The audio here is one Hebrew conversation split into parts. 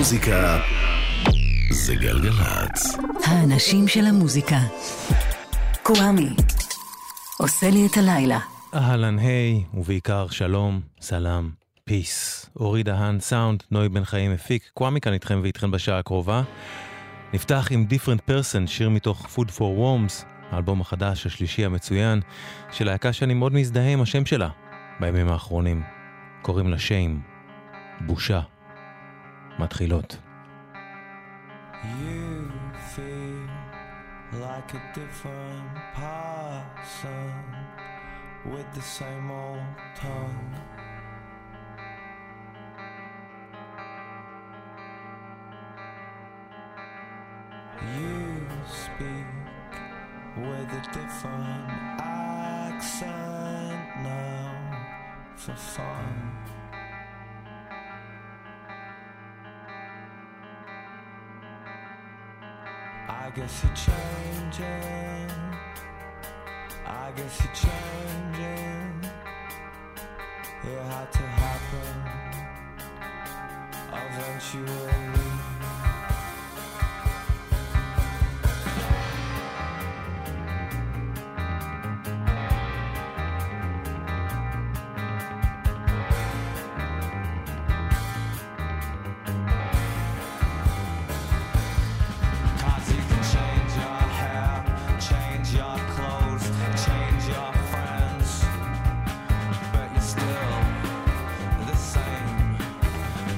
המוזיקה זה גלגלצ. האנשים של המוזיקה. קוואמי. עושה לי את הלילה. אהלן היי, ובעיקר שלום, סלאם, פיס. אורי דהן סאונד, נוי בן חיים מפיק, קוואמי כאן איתכם ואיתכם בשעה הקרובה. נפתח עם Different Person, שיר מתוך Food for Worms, האלבום החדש השלישי המצוין, של להקה שאני מאוד מזדהה עם השם שלה בימים האחרונים. קוראים לה שיים. בושה. מתחילות. You feel like a different person with the same old tongue. You speak with a different accent now for fun. I guess you're changing. I guess you're changing. It had to happen eventually.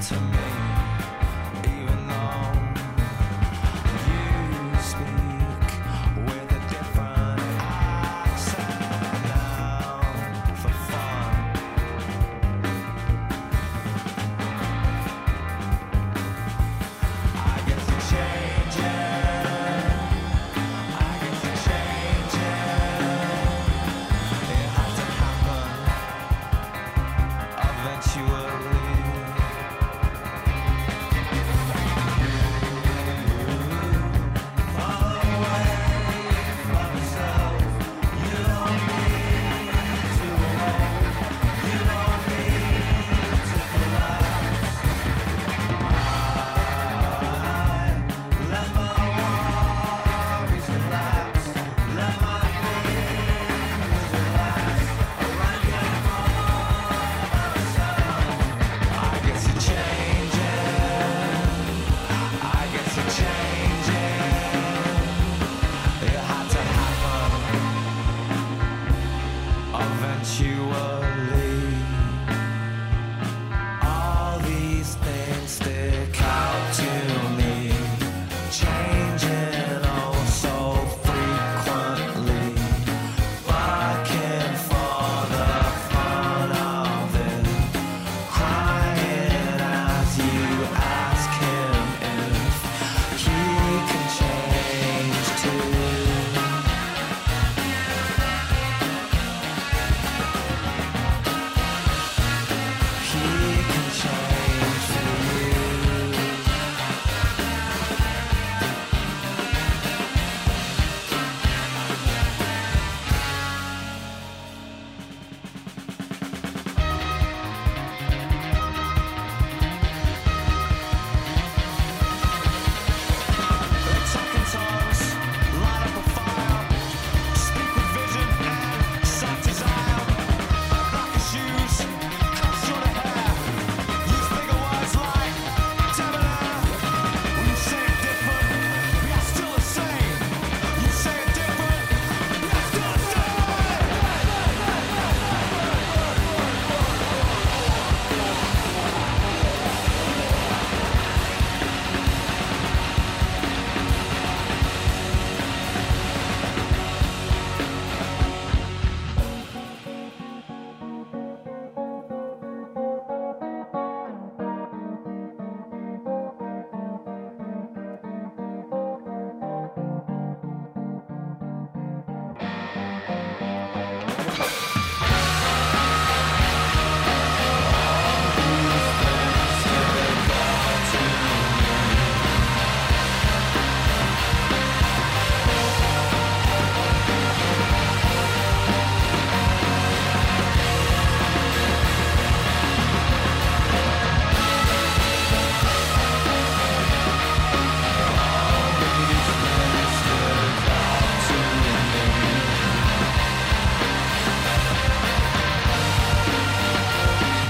To me.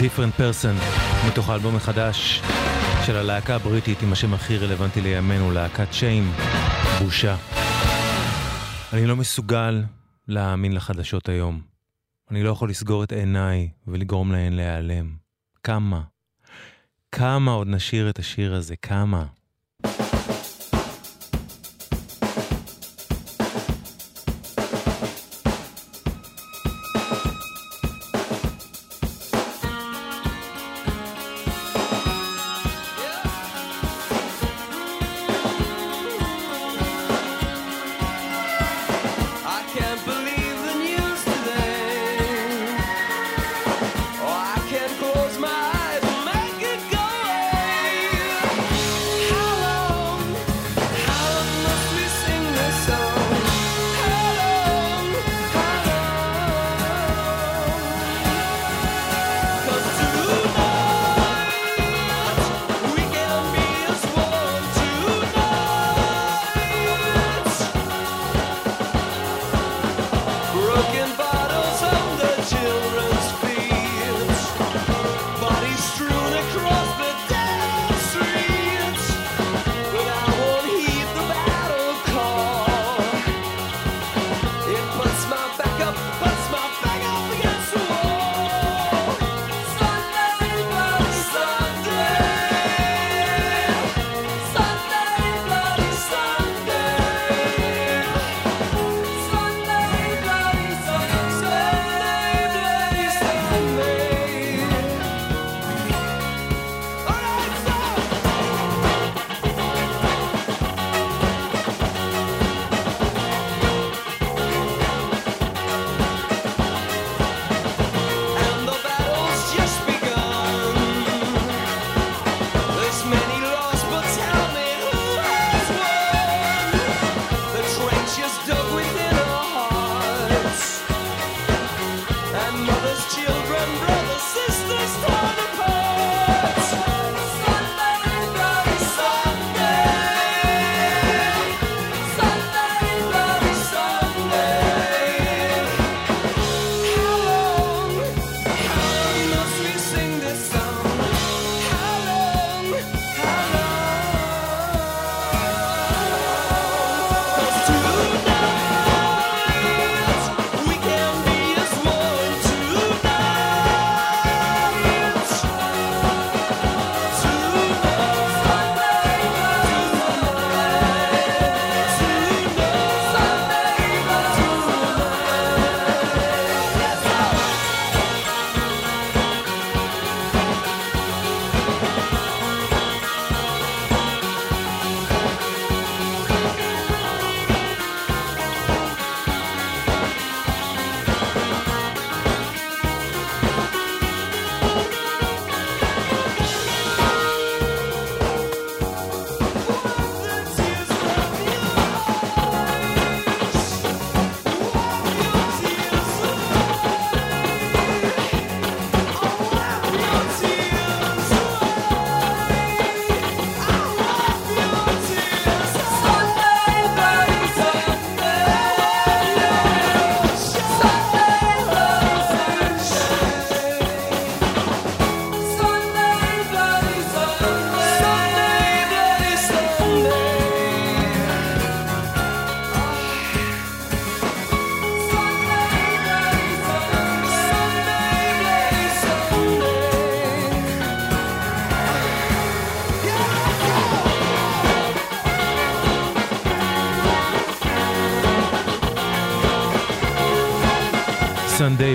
Different Person, מתוך האלבום החדש של הלהקה הבריטית עם השם הכי רלוונטי לימינו, להקת שיים, בושה. אני לא מסוגל להאמין לחדשות היום. אני לא יכול לסגור את עיניי ולגרום להן להיעלם. כמה? כמה עוד נשיר את השיר הזה? כמה?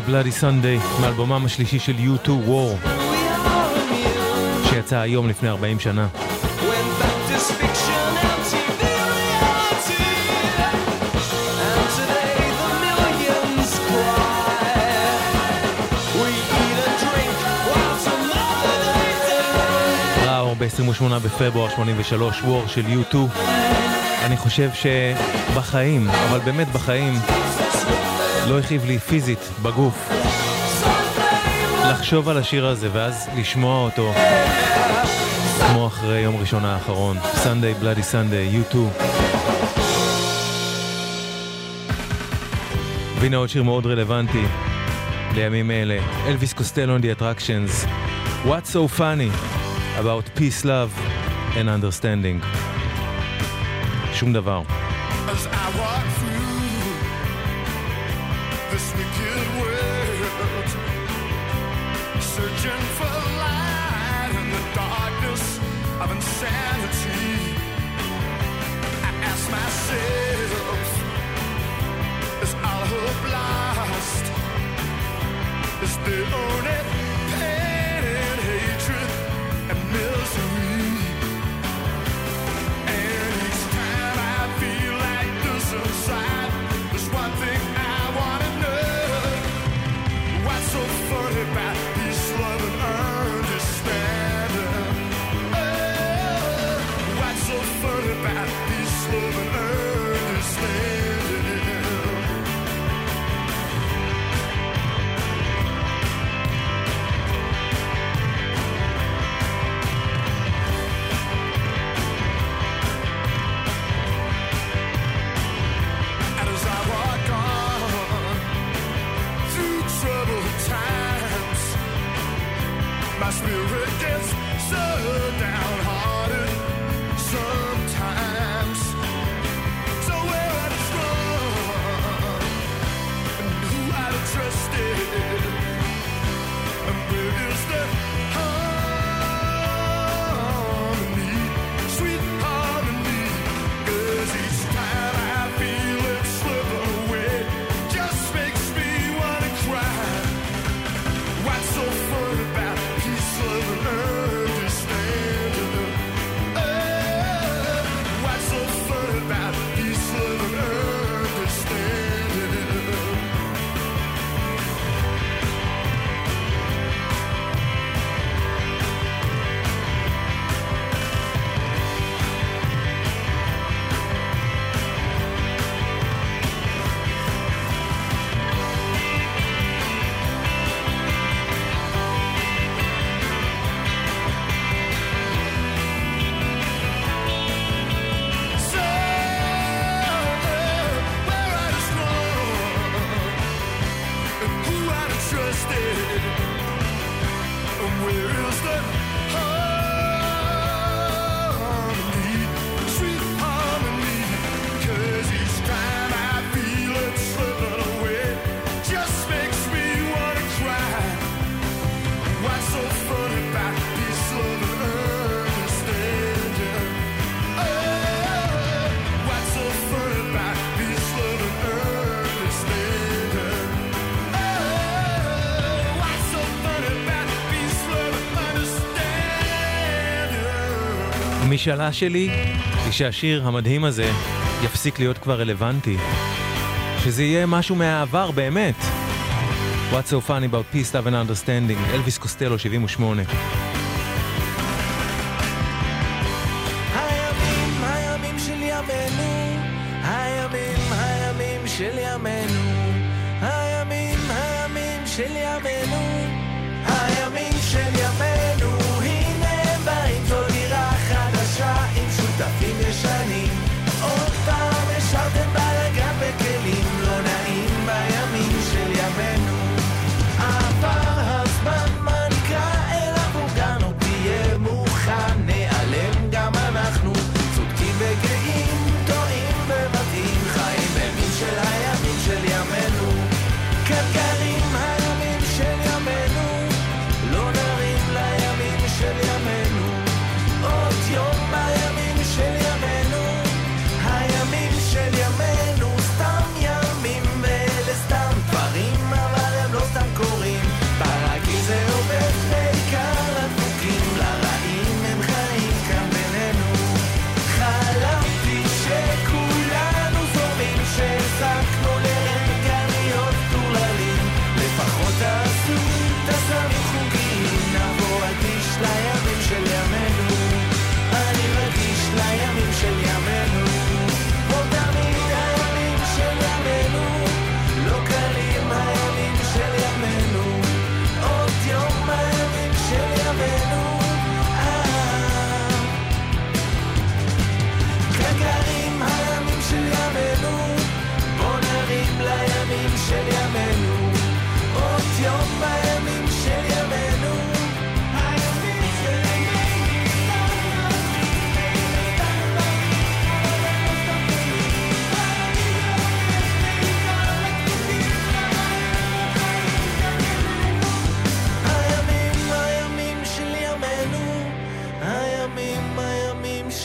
Bloody Sunday, מאלבומם השלישי של U2 War, שיצא היום לפני 40 שנה. When fact is fiction and TV reality. And today the millions cry. We eat and drink while tomorrow they die. ראו ב-28 בפברואר 83, War של U2. אני חושב שבחיים, אבל באמת בחיים, לא הכאיב לי פיזית, בגוף. לחשוב על השיר הזה ואז לשמוע אותו כמו אחרי יום ראשון האחרון, Sunday Bloody Sunday, U2. והנה עוד שיר מאוד רלוונטי לימים אלה, אלוויס קוסטלו on the attractions, What's so funny about peace, love and understanding. שום דבר. As I walk searching for light in the darkness of insanity. I ask myself, is all hope lost? Is the only המשאלה שלי היא שהשיר המדהים הזה יפסיק להיות כבר רלוונטי. שזה יהיה משהו מהעבר באמת. What's so funny about peace, love and understanding, אלוויס קוסטלו 78.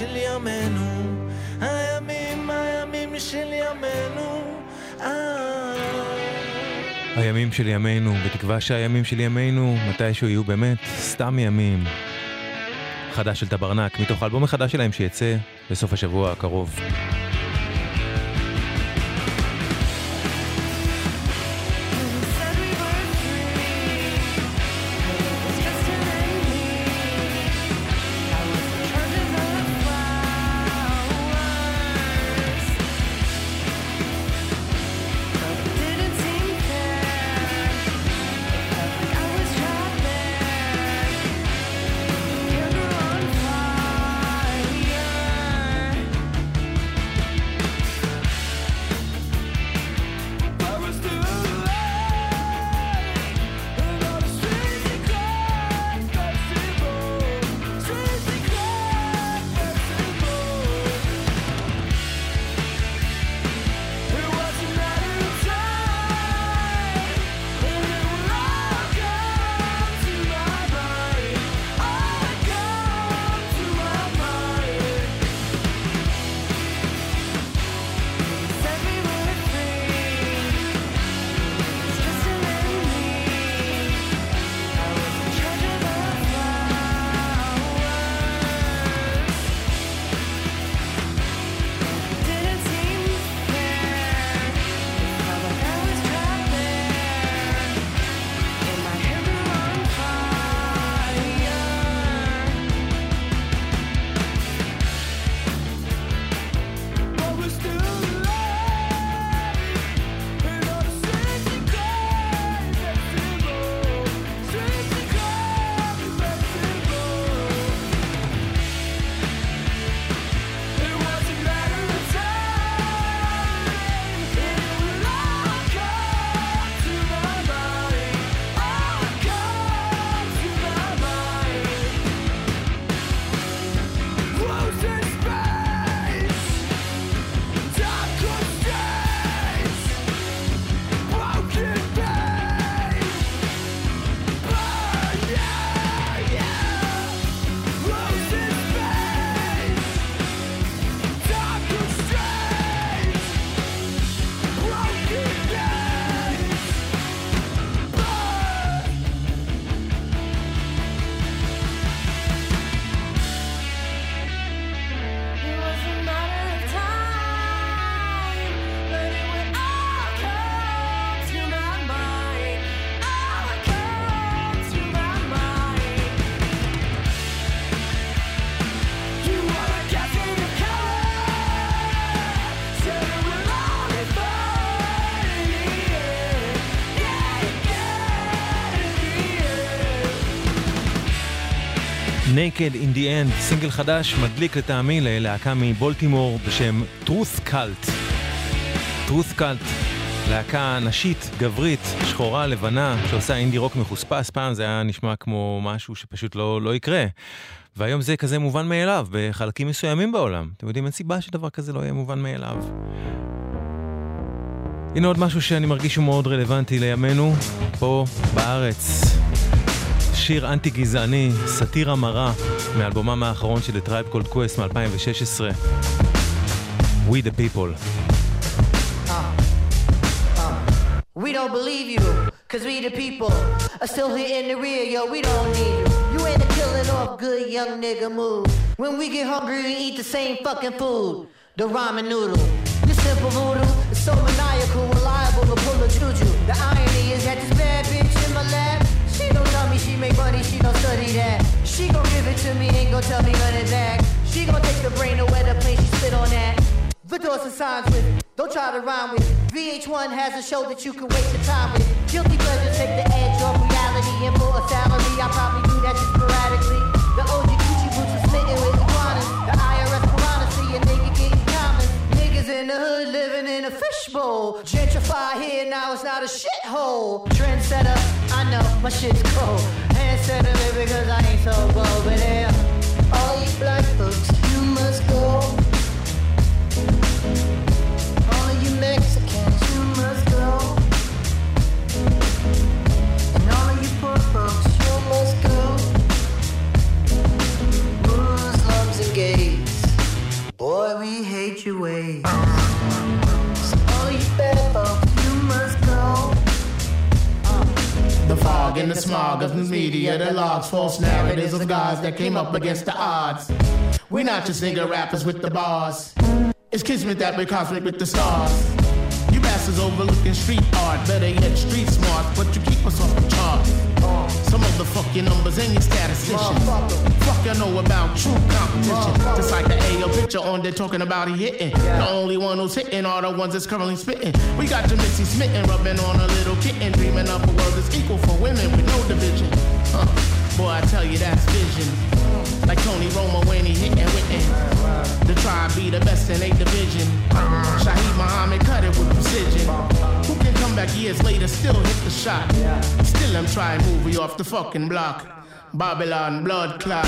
של ימינו, הימים, הימים של ימינו. אה. הימים של ימינו, בתקווה שהימים של ימינו מתישהו יהיו באמת סתם ימים. חדש של טברנק, מתוך האלבום החדש שלהם שיצא בסוף השבוע הקרוב. Naked in the End, סינגל חדש, מדליק לטעמי ללהקה מבולטימור בשם truth cult. truth cult, להקה נשית, גברית, שחורה, לבנה, שעושה אינדי רוק מחוספס, פעם זה היה נשמע כמו משהו שפשוט לא, לא יקרה. והיום זה כזה מובן מאליו, בחלקים מסוימים בעולם. אתם יודעים, אין סיבה שדבר כזה לא יהיה מובן מאליו. הנה עוד משהו שאני מרגיש שהוא מאוד רלוונטי לימינו, פה בארץ. שיר אנטי גזעני, סאטירה מרה, מאלבומם האחרון של The Tribe Called Quest מ-2016. We the People. We don't believe you, cause we the people are still here in the rear, yo, we don't need you. You ain't a killing off good young nigga move. When we get hungry, we eat the same fucking food. The ramen noodle. Your simple voodoo is so maniacal, reliable to pull a juju. The irony is that this bad bitch she don't study that. She gon' give it to me, ain't gon' tell me none of that. She gon' take the brain away the plane, she spit on that. The doors and signs with, don't try to rhyme with. VH1 has a show that you can waste your time with. Guilty pleasures take the edge off reality and for a salary. I probably do that just sporadically. The OG Gucci boots are smitten with iguanas. The IRS piranha see a nigga getting common. Niggas in the hood living in a fishbowl. Gentrify here now, it's not a shithole. Trendsetter, I know my shit's cold. Because I ain't so all you black folks, you must go. All you Mexicans, you must go. And all of you poor folks, you must go. Muslims and gays, hate your ways. Fog and the smog of the media, that logs, false narratives of gods that came up against the odds. We're not just nigga rappers with the bars. It's kismet that we're cosmic with the stars. You bastards overlooking street art, better yet street smart, but you keep us off the chart. Some your numbers and your statisticians. Fuck you know about true competition. Just like the AO picture on there talking about he hitting. The only one who's hitting are the ones that's currently spitting. We got your Missy smitten, rubbing on a little kitten, dreaming up a world that's equal for women with no division. Huh. Boy, I tell you that's vision. Like Tony Romo when he hitting Witten. The tribe be the best in eight division. Shaheed Muhammad cut it with precision. Who can come back years later, still hit the shot? Still I'm trying movie off the fucking block. Babylon blood clot.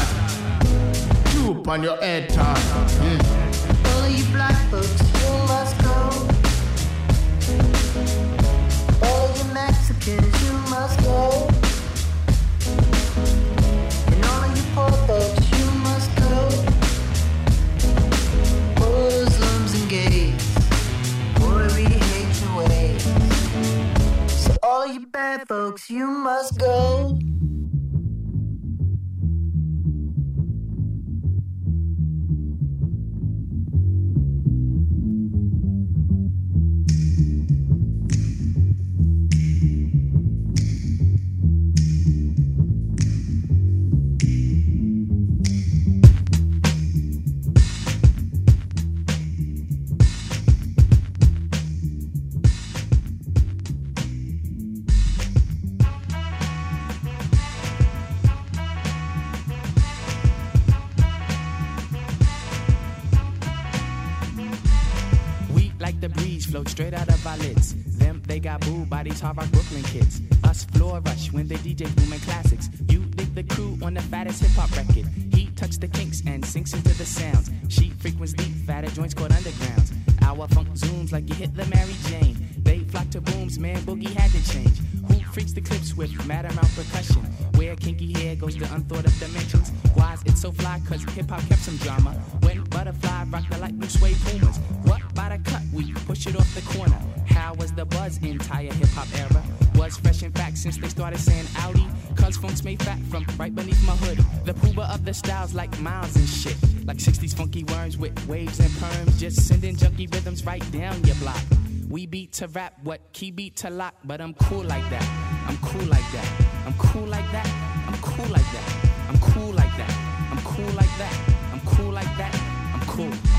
On your head top. Mm. All you black folks, all you bad folks, you must go. Float straight out of our lids. Them, they got booed by these rock Brooklyn kids. Us floor rush when they DJ booming classics. You dig the crew on the fattest hip hop record. He tucks the kinks and sinks into the sounds. She frequents deep, fatter joints called undergrounds. Our funk zooms like you hit the Mary Jane. They flock to booms, man, boogie had to change. Who freaks the clips with mad amount percussion? Where kinky hair goes to unthought of dimensions. Why's it so fly? Cause hip hop kept some drama. When butterfly rock the light blue suede pumas. What by the cut? We push it off the corner. How was the buzz entire hip hop era? Was fresh in fact since they started saying Audi. Cause funk's made fat from right beneath my hood. The pooba of the styles like miles and shit. Like 60s funky worms with waves and perms. Just sending junky rhythms right down your block. We beat to rap, what key beat to lock, but I'm cool like that. I'm cool like that. I'm cool like that. I'm cool like that. I'm cool like that. I'm cool like that. I'm cool like that. I'm cool. I'm cool.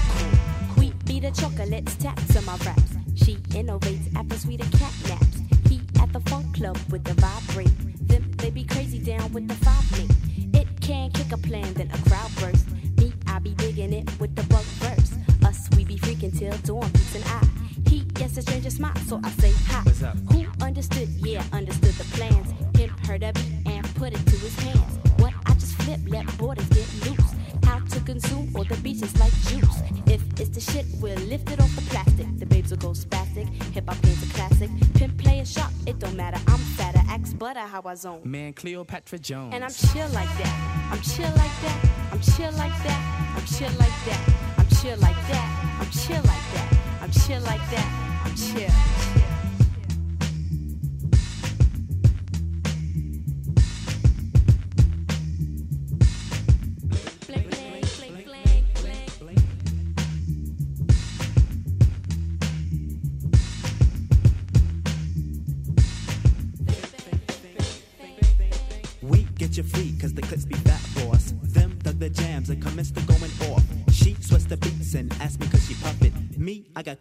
Be the chocolates tapped to my raps. She innovates after sweeter cat naps. He at the funk club with the vibrate. Them they be crazy down with the five me. It can kick a plan, then a crowd burst. Me, I be digging it with the bug verse. Us, we be freaking till dawn beats an eye. He gets a stranger smile, so I say hi. What's up? Who understood? Yeah, understood the plans. Him heard of it and put it to his hands. What I just flip, let borders get loose. How to consume all the beaches like juice. If it's the shit, we'll lift it off the plastic. The babes will go spastic. Hip hop game's a classic. Pimp play a it don't matter. I'm fatter, axe butter how I zone. Man, Cleopatra Jones. And I'm chill like that. I'm chill like that. I'm chill like that. I'm chill like that. I'm chill like that. I'm chill like that. I'm chill like that. I'm chill.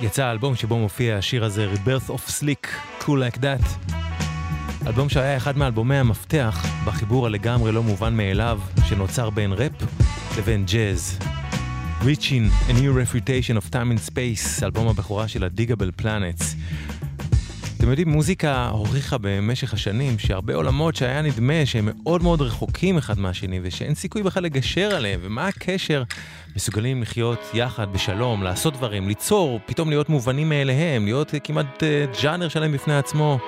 יצא האלבום שבו מופיע השיר הזה, Rebirth of Slick, Cool Like That. אלבום שהיה אחד מאלבומי המפתח בחיבור הלגמרי לא מובן מאליו שנוצר בין ראפ לבין ג'אז. Reaching a New Refutation of Time and Space, אלבום הבכורה של ה-Digable Planets. אתם יודעים, מוזיקה הוכיחה במשך השנים שהרבה עולמות שהיה נדמה שהם מאוד מאוד רחוקים אחד מהשני ושאין סיכוי בכלל לגשר עליהם, ומה הקשר? מסוגלים לחיות יחד בשלום, לעשות דברים, ליצור, פתאום להיות מובנים מאליהם, להיות כמעט אה, ג'אנר שלהם בפני עצמו.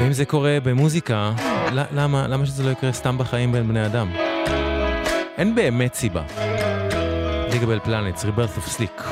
ואם זה קורה במוזיקה, למה, למה שזה לא יקרה סתם בחיים בין בני אדם? אין באמת סיבה. ליגבל פלנטס, ריברס אוף סליק.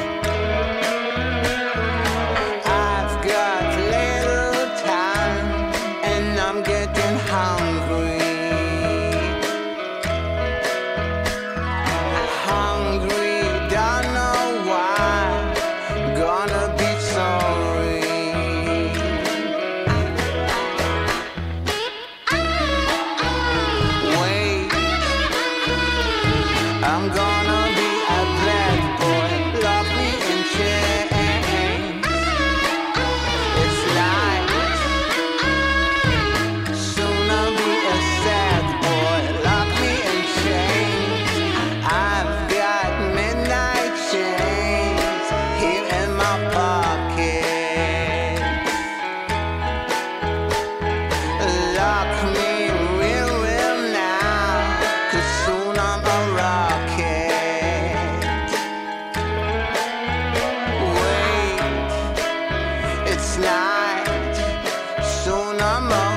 my mom.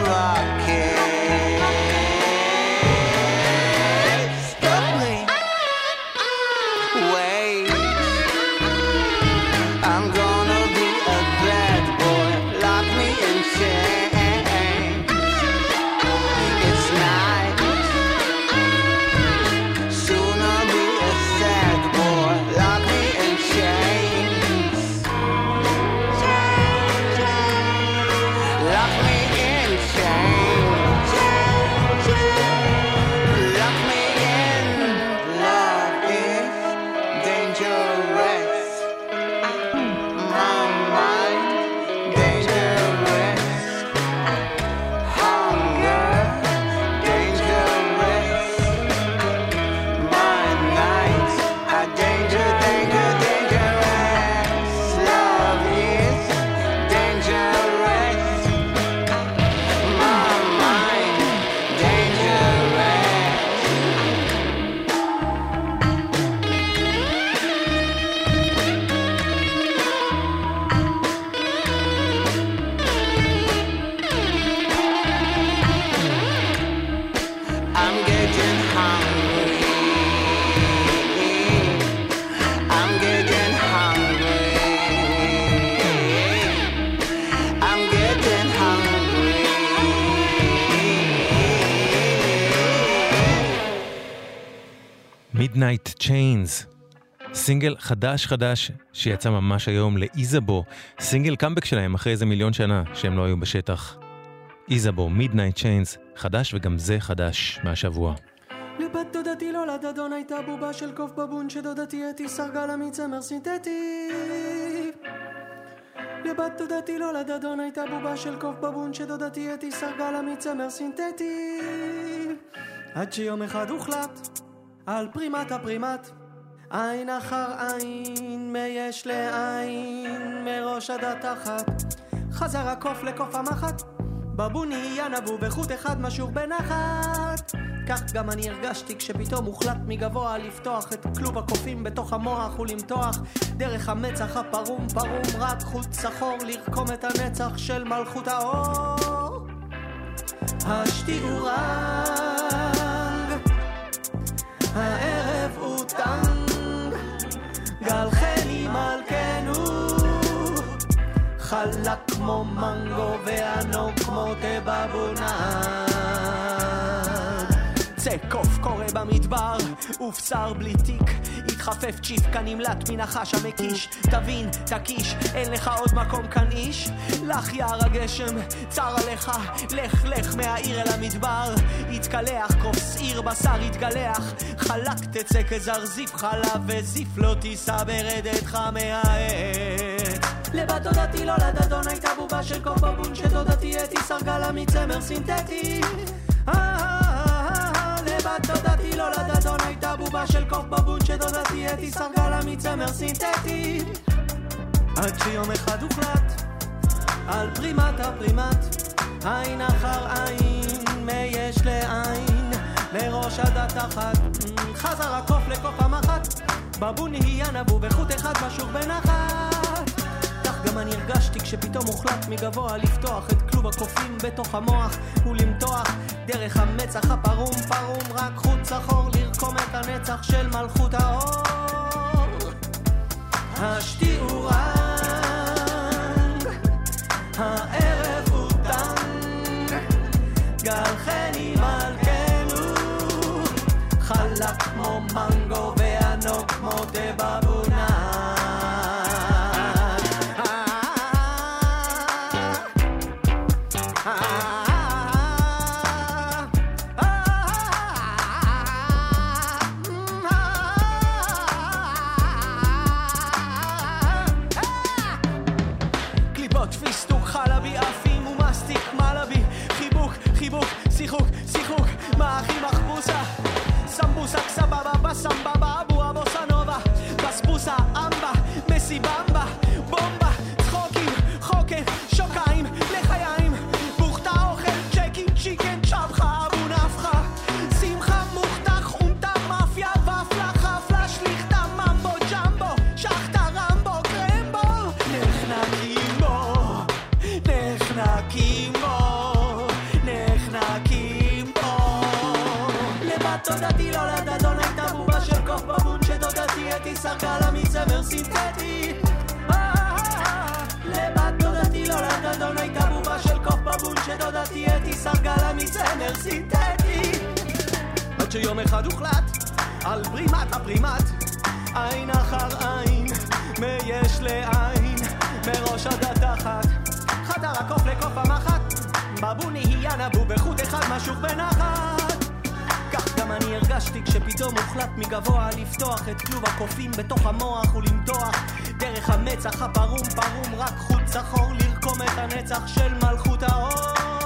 סינגל חדש חדש שיצא ממש היום לאיזבו, סינגל קאמבק שלהם אחרי איזה מיליון שנה שהם לא היו בשטח. איזבו, Midnight Chains, חדש וגם זה חדש מהשבוע. לבת דודתי לא לדדון הייתה בובה של קוף בבון שדודתי אתי סרגה לה מצמר סינתטי לבת דודתי לא לדדון הייתה בובה של קוף בבון שדודתי אתי סרגה לה מצמר סינתטי עד שיום אחד הוחלט על פרימת הפרימט עין אחר עין מיש לעין מראש עד התחת. חזר הקוף לקוף המחט בבון נהיה נבו בחוט אחד משור בנחת. כך גם אני הרגשתי כשפתאום הוחלט מגבוה לפתוח את כלוב הקופים בתוך המוח ולמתוח. דרך המצח הפרום פרום רק חוט שחור לרקום את הנצח של מלכות האור. השתיעו רנג הערב הוא טנג חלק כמו מנגו וענוג כמו תבבונן יוצא קוף קורא במדבר, ובשר בלי תיק, התחפף צ'יפקה נמלט מנחש המקיש, תבין, תקיש, אין לך עוד מקום כאן איש? לך יער הגשם, צר עליך, לך לך מהעיר אל המדבר, התקלח, כוס עיר בשר התגלח, חלק תצא כזרזיף חלב וזיף לא תישא ברדתך מהעץ. לבת דודתי לא לדדון הייתה בובה של קוף בבון אתי סרגה לה מצמר סינתטי שדודתי אתי סרגה מצמר סינתטי עד גם אני הרגשתי כשפתאום הוחלט מגבוה לפתוח את כלוב הקופים בתוך המוח ולמתוח דרך המצח הפרום. פרום רק חוט שחור לרקום את הנצח של מלכות האור. השתיעו סינתטי עד שיום אחד הוחלט על ברימת הפרימט עין אחר עין מיש לעין מראש הדת אחת חדר הקוף לקוף המחט בבו נהיה נבו בחוט אחד משוך בנחת. כך גם אני הרגשתי כשפתאום הוחלט מגבוה לפתוח את כלוב הקופים בתוך המוח ולמתוח. דרך המצח הפרום פרום רק חוט שחור לרקום את הנצח של מלכות האור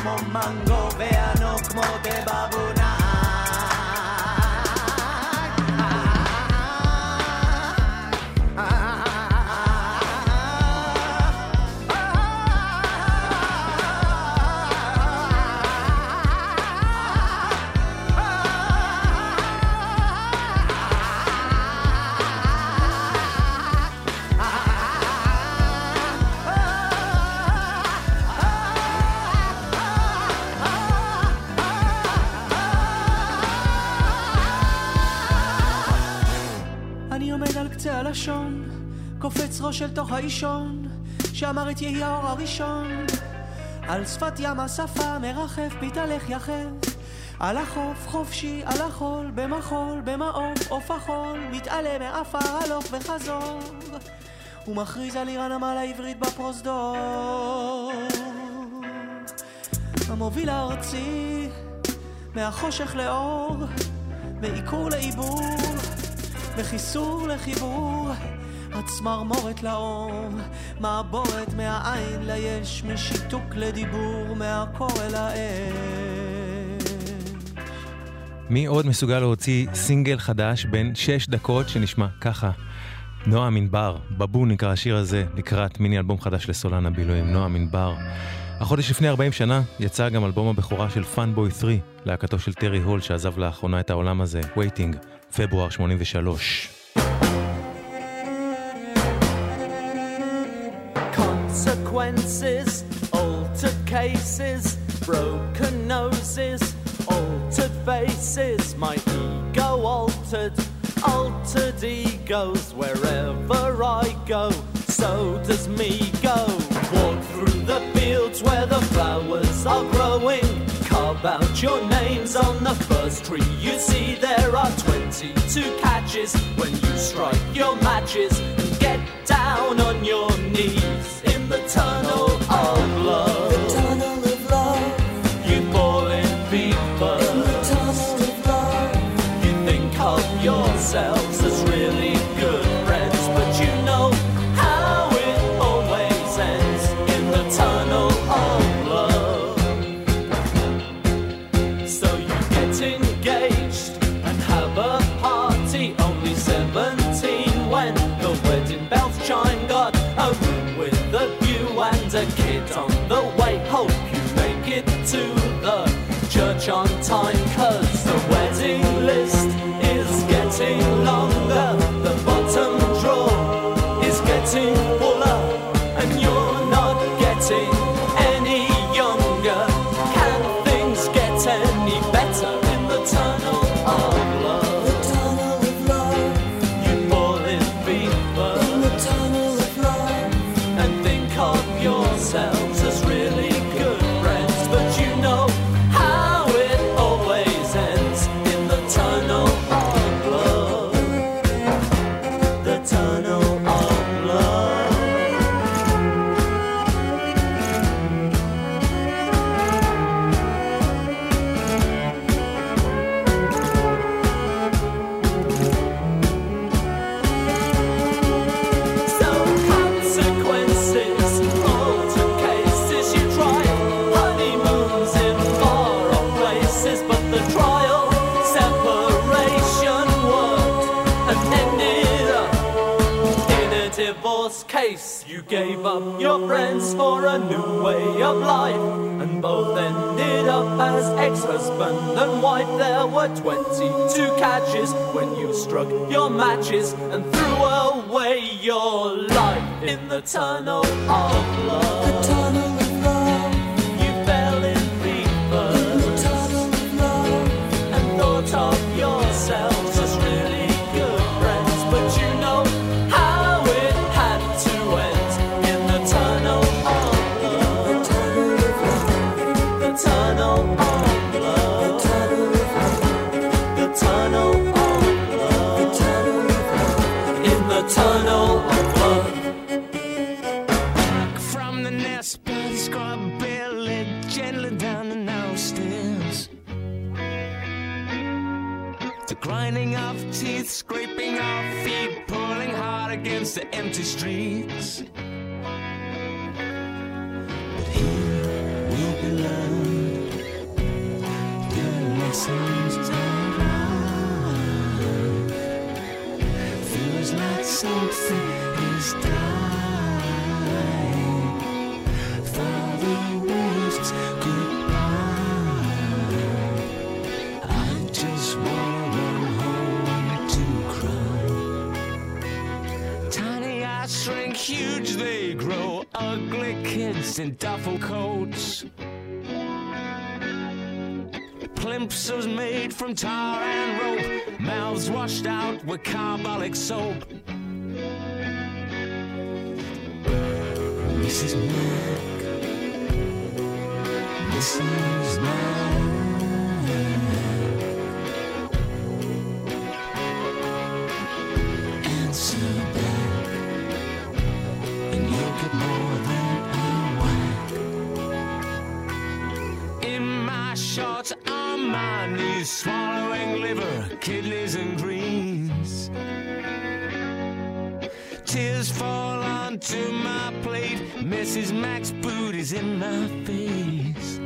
כמו מנגו וענוג כמו דבבונה אל תוך האישון, שאמר את יהי האור הראשון. על שפת ים השפה מרחף, מתהלך יחף. על החוף חופשי, על החול, במחול, במעוף, עוף החול, מתעלה מעפר הלוך וחזור. הוא מכריז על עיר הנמל העברית בפרוזדור. המוביל הארצי, מהחושך לאור, מעיקור לעיבור, וחיסור לחיבור, הצמרמורת לאור, מעבורת מהעין ליש, משיתוק לדיבור, מהקור אל האש. מי עוד מסוגל להוציא סינגל חדש בין 6 דקות שנשמע ככה? נועם ענבר, בבון נקרא השיר הזה, לקראת מיני אלבום חדש לסולן הבילויים, נועם ענבר. החודש לפני 40 שנה יצא גם אלבום הבכורה של פאנבוי 3, להקתו של טרי הול שעזב לאחרונה את העולם הזה, וייטינג, פברואר 83. Consequences, altered cases, broken noses, altered faces, my ego altered, altered egos wherever I go. So does me go. Walk through the fields where the flowers are growing. Carve out your names on the first tree you see. There are 22 catches when you strike your matches and get down on your knees the tunnel of love. The tunnel of love. You fall in fever. In the tunnel of love. You think of yourselves as really good friends, but you know how it always ends in the tunnel of love. So you get engaged and have a party. Only 17 when the wedding bells chime. Got a kids on gave up your friends for a new way of life, and both ended up as ex-husband and wife. There were 22 catches when you struck your matches and threw away your life in the tunnel of love. From tar and rope, mouths washed out with carbolic soap. Mrs. Mac, Mrs. Mac. Kidneys, and greens. Tears fall onto my plate. Mrs. Max boot is in my face.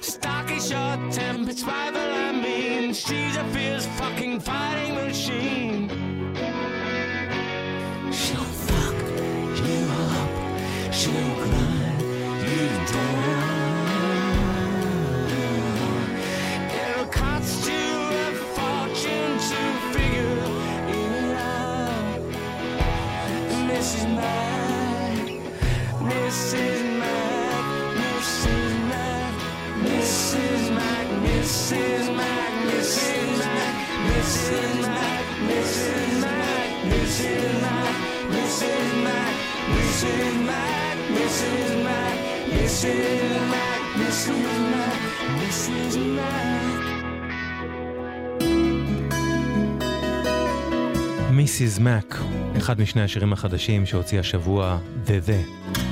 Stocky, short tempered, survival, I mean. She's a fierce fucking fighting machine. She'll fuck you up, she'll grind you down. Missing Mac, Missing Mac, Missing Mac, Missing Mac, Missing Mac, Missing Mac, Missing Mac, Missing Mac, Missing Mac. מיסיס מק, אחד משני השירים החדשים שהוציא השבוע The The.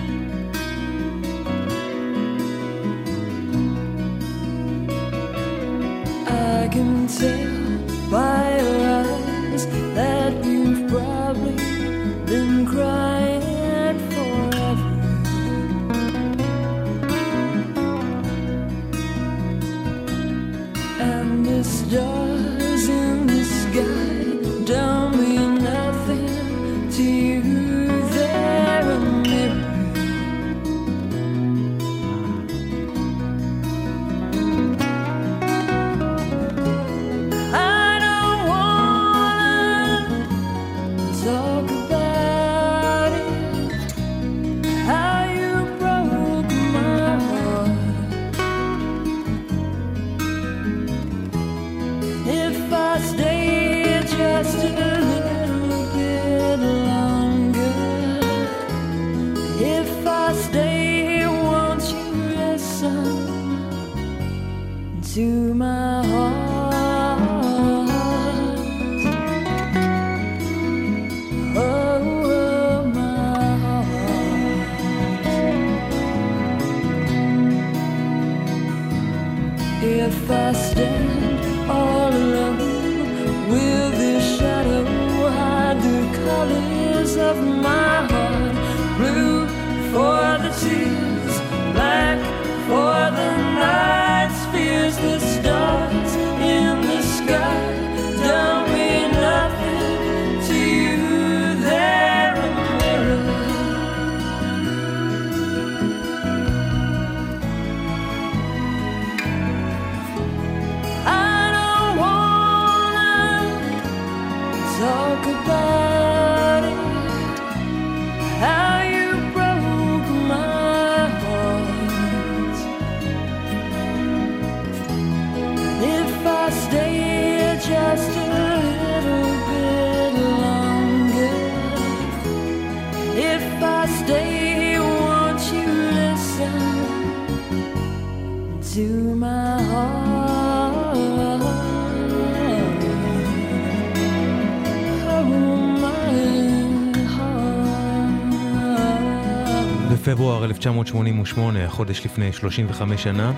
בפברואר 1988, החודש לפני 35 שנה,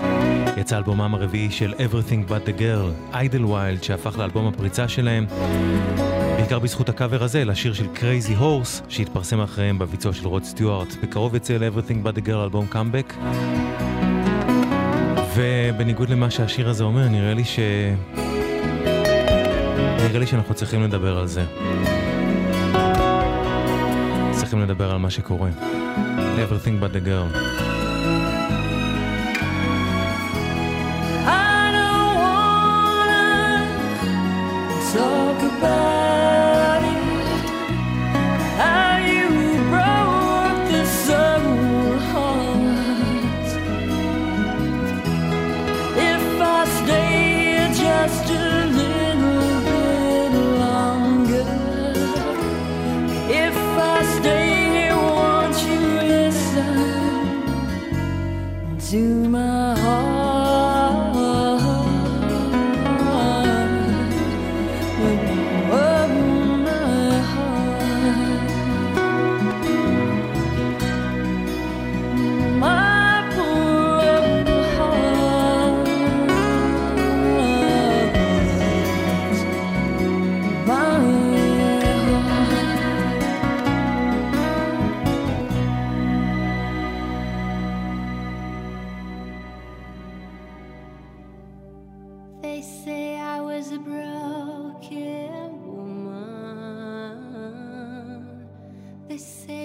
יצא אלבומם הרביעי של Everything But The Girl, Idlewild, שהפך לאלבום הפריצה שלהם, בעיקר בזכות הקאבר הזה לשיר של Crazy Horse, שהתפרסם אחריהם בביצוע של רוד סטיוארט. בקרוב יצא ל-Everything But The Girl אלבום קאמבק. ובניגוד למה שהשיר הזה אומר, נראה לי ש... נראה לי שאנחנו צריכים לדבר על זה. צריכים לדבר על מה שקורה. Everything but the girl. They say I was a broken woman. They say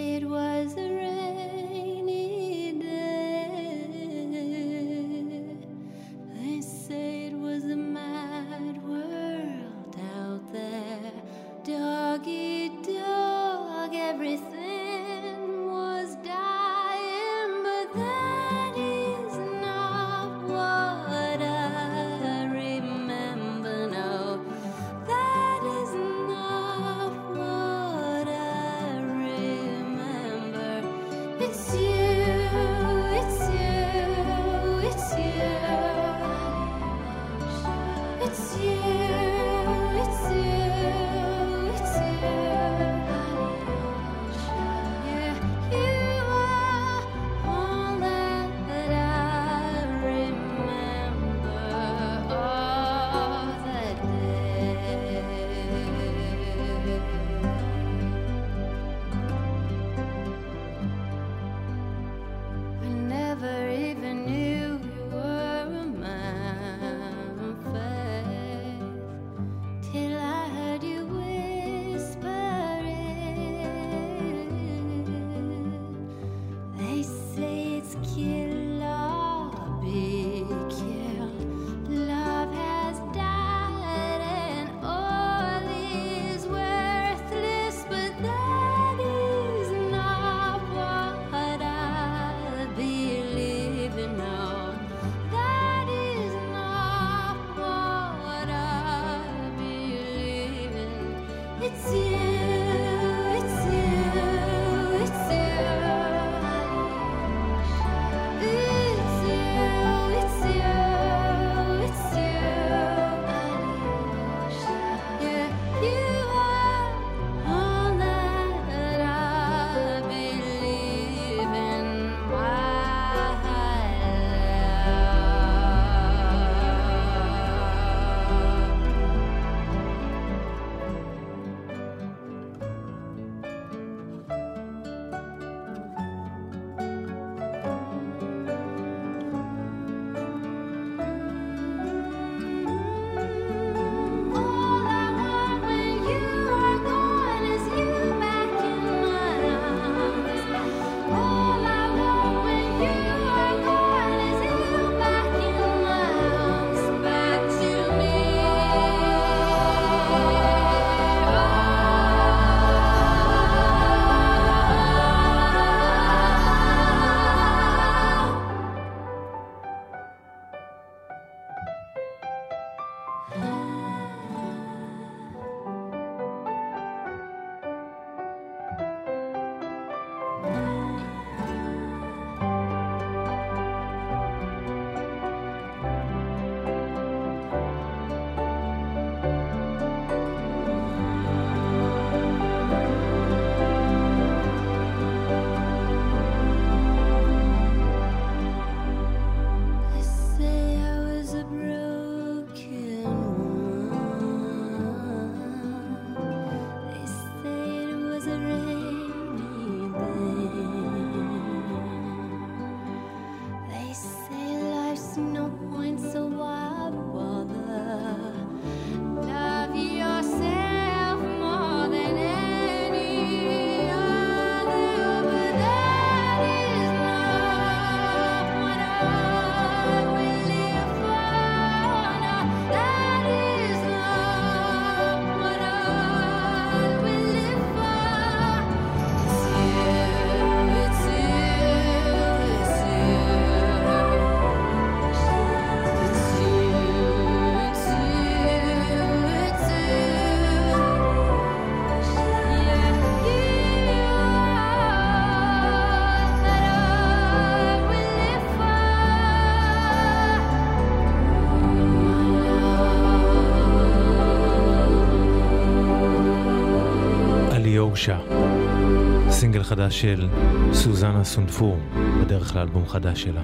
חדש של סוזנה סונפור, בדרך לאלבום חדש שלה.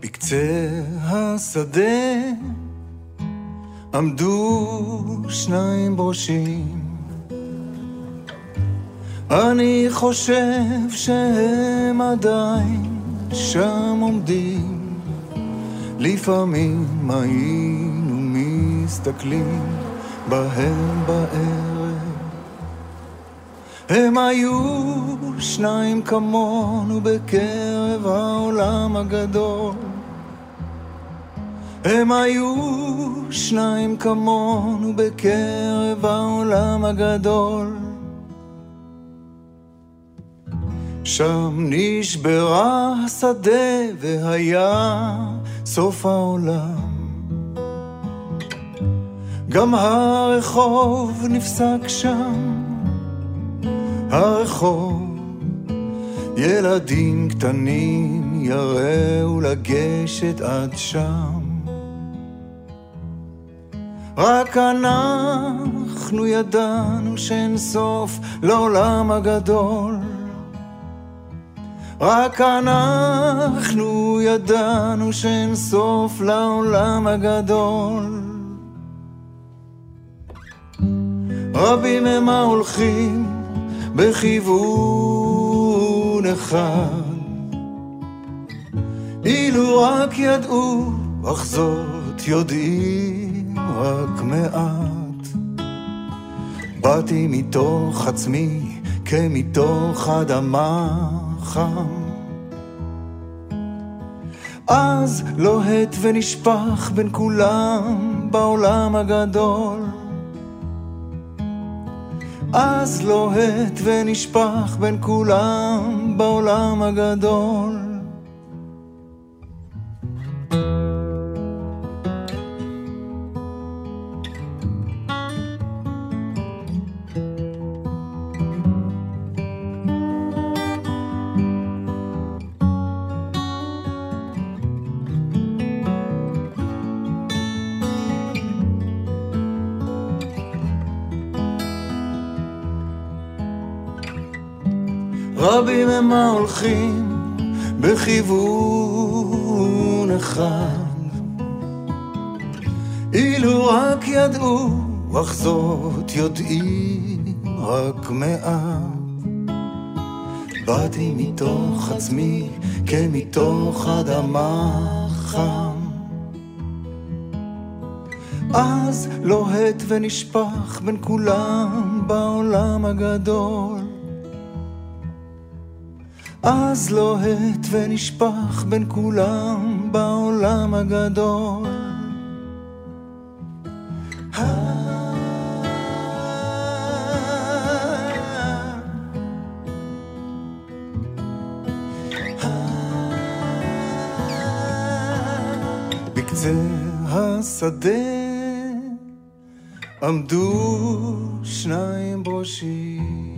בקצה השדה עמדו שניים ברושים אני חושב שהם עדיין שם עומדים לפעמים היינו מסתכלים בהם בערב. הם היו שניים כמונו בקרב העולם הגדול. הם היו שניים כמונו בקרב העולם הגדול. שם נשברה השדה והיה סוף העולם גם הרחוב נפסק שם. הרחוב ילדים קטנים יראו לגשת עד שם. רק אנחנו ידענו שאין סוף לעולם הגדול. רק אנחנו ידענו שאין סוף לעולם הגדול רבים הם ההולכים בכיוון אחד אילו רק ידעו, אך זאת יודעים רק מעט באתי מתוך עצמי כמתוך אדמה חם. אז לוהט ונשפך בין כולם בעולם הגדול. אז לוהט ונשפך בין כולם בעולם הגדול. רבים הם ההולכים בכיוון אחד. אילו רק ידעו, אך זאת יודעים רק מעט. באתי מתוך עצמי כמתוך אדמה חם. אז לוהט ונשפך בין כולם בעולם הגדול. אז לוהט ונשפך בין כולם בעולם הגדול. השדה עמדו שניים ברושים.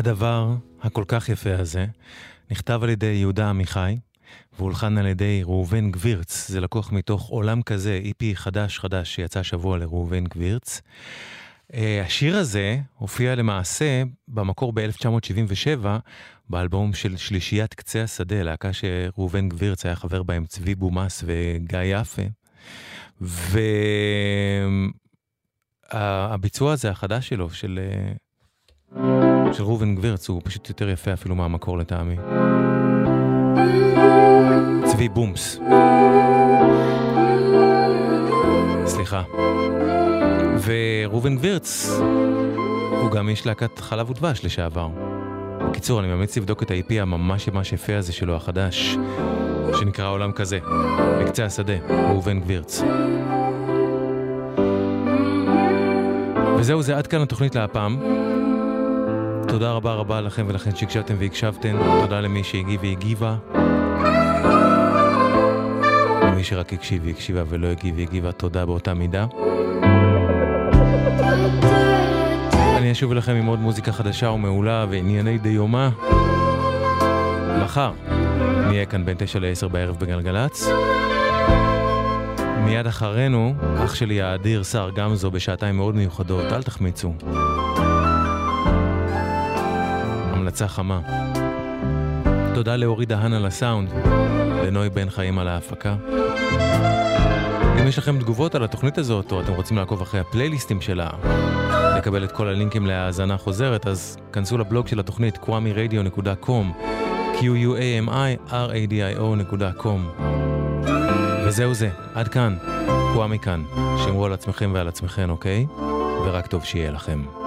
הדבר הכל כך יפה הזה נכתב על ידי יהודה עמיחי והולחן על ידי ראובן גבירץ. זה לקוח מתוך עולם כזה, איפי חדש חדש שיצא שבוע לראובן גבירץ. Uh, השיר הזה הופיע למעשה במקור ב-1977 באלבום של שלישיית קצה השדה, להקה שראובן גבירץ היה חבר בהם, צבי בומאס וגיא יפה. והביצוע הזה החדש שלו, של, אה, של ראובן גבירץ, הוא פשוט יותר יפה אפילו מהמקור לטעמי. צבי בומס. סליחה. וראובן גבירץ הוא גם איש להקת חלב ודבש לשעבר. בקיצור, אני ממליץ לבדוק את ה-IP הממש ממש יפה הזה שלו, החדש, שנקרא עולם כזה, בקצה השדה, ראובן גבירץ. וזהו, זה עד כאן התוכנית להפעם. תודה רבה רבה לכם ולכן שהקשבתם והקשבתן. תודה למי שהגיב והגיבה. למי שרק הקשיב והקשיבה ולא הגיב והגיבה, תודה באותה מידה. אני אשוב אליכם עם עוד מוזיקה חדשה ומעולה וענייני דיומה. מחר נהיה כאן בין תשע לעשר בערב בגלגלצ. מיד אחרינו, אח שלי האדיר שר גמזו בשעתיים מאוד מיוחדות, אל תחמיצו. המלצה חמה. תודה לאורי דהן על הסאונד, לנוי בן חיים על ההפקה. אם יש לכם תגובות על התוכנית הזאת, או אתם רוצים לעקוב אחרי הפלייליסטים שלה, לקבל את כל הלינקים להאזנה חוזרת, אז כנסו לבלוג של התוכנית kwamiradio.com q-u-a-m-i-r-a-d-i-o.com וזהו זה, עד כאן, קוואמי כאן. שמרו על עצמכם ועל עצמכם, אוקיי? ורק טוב שיהיה לכם.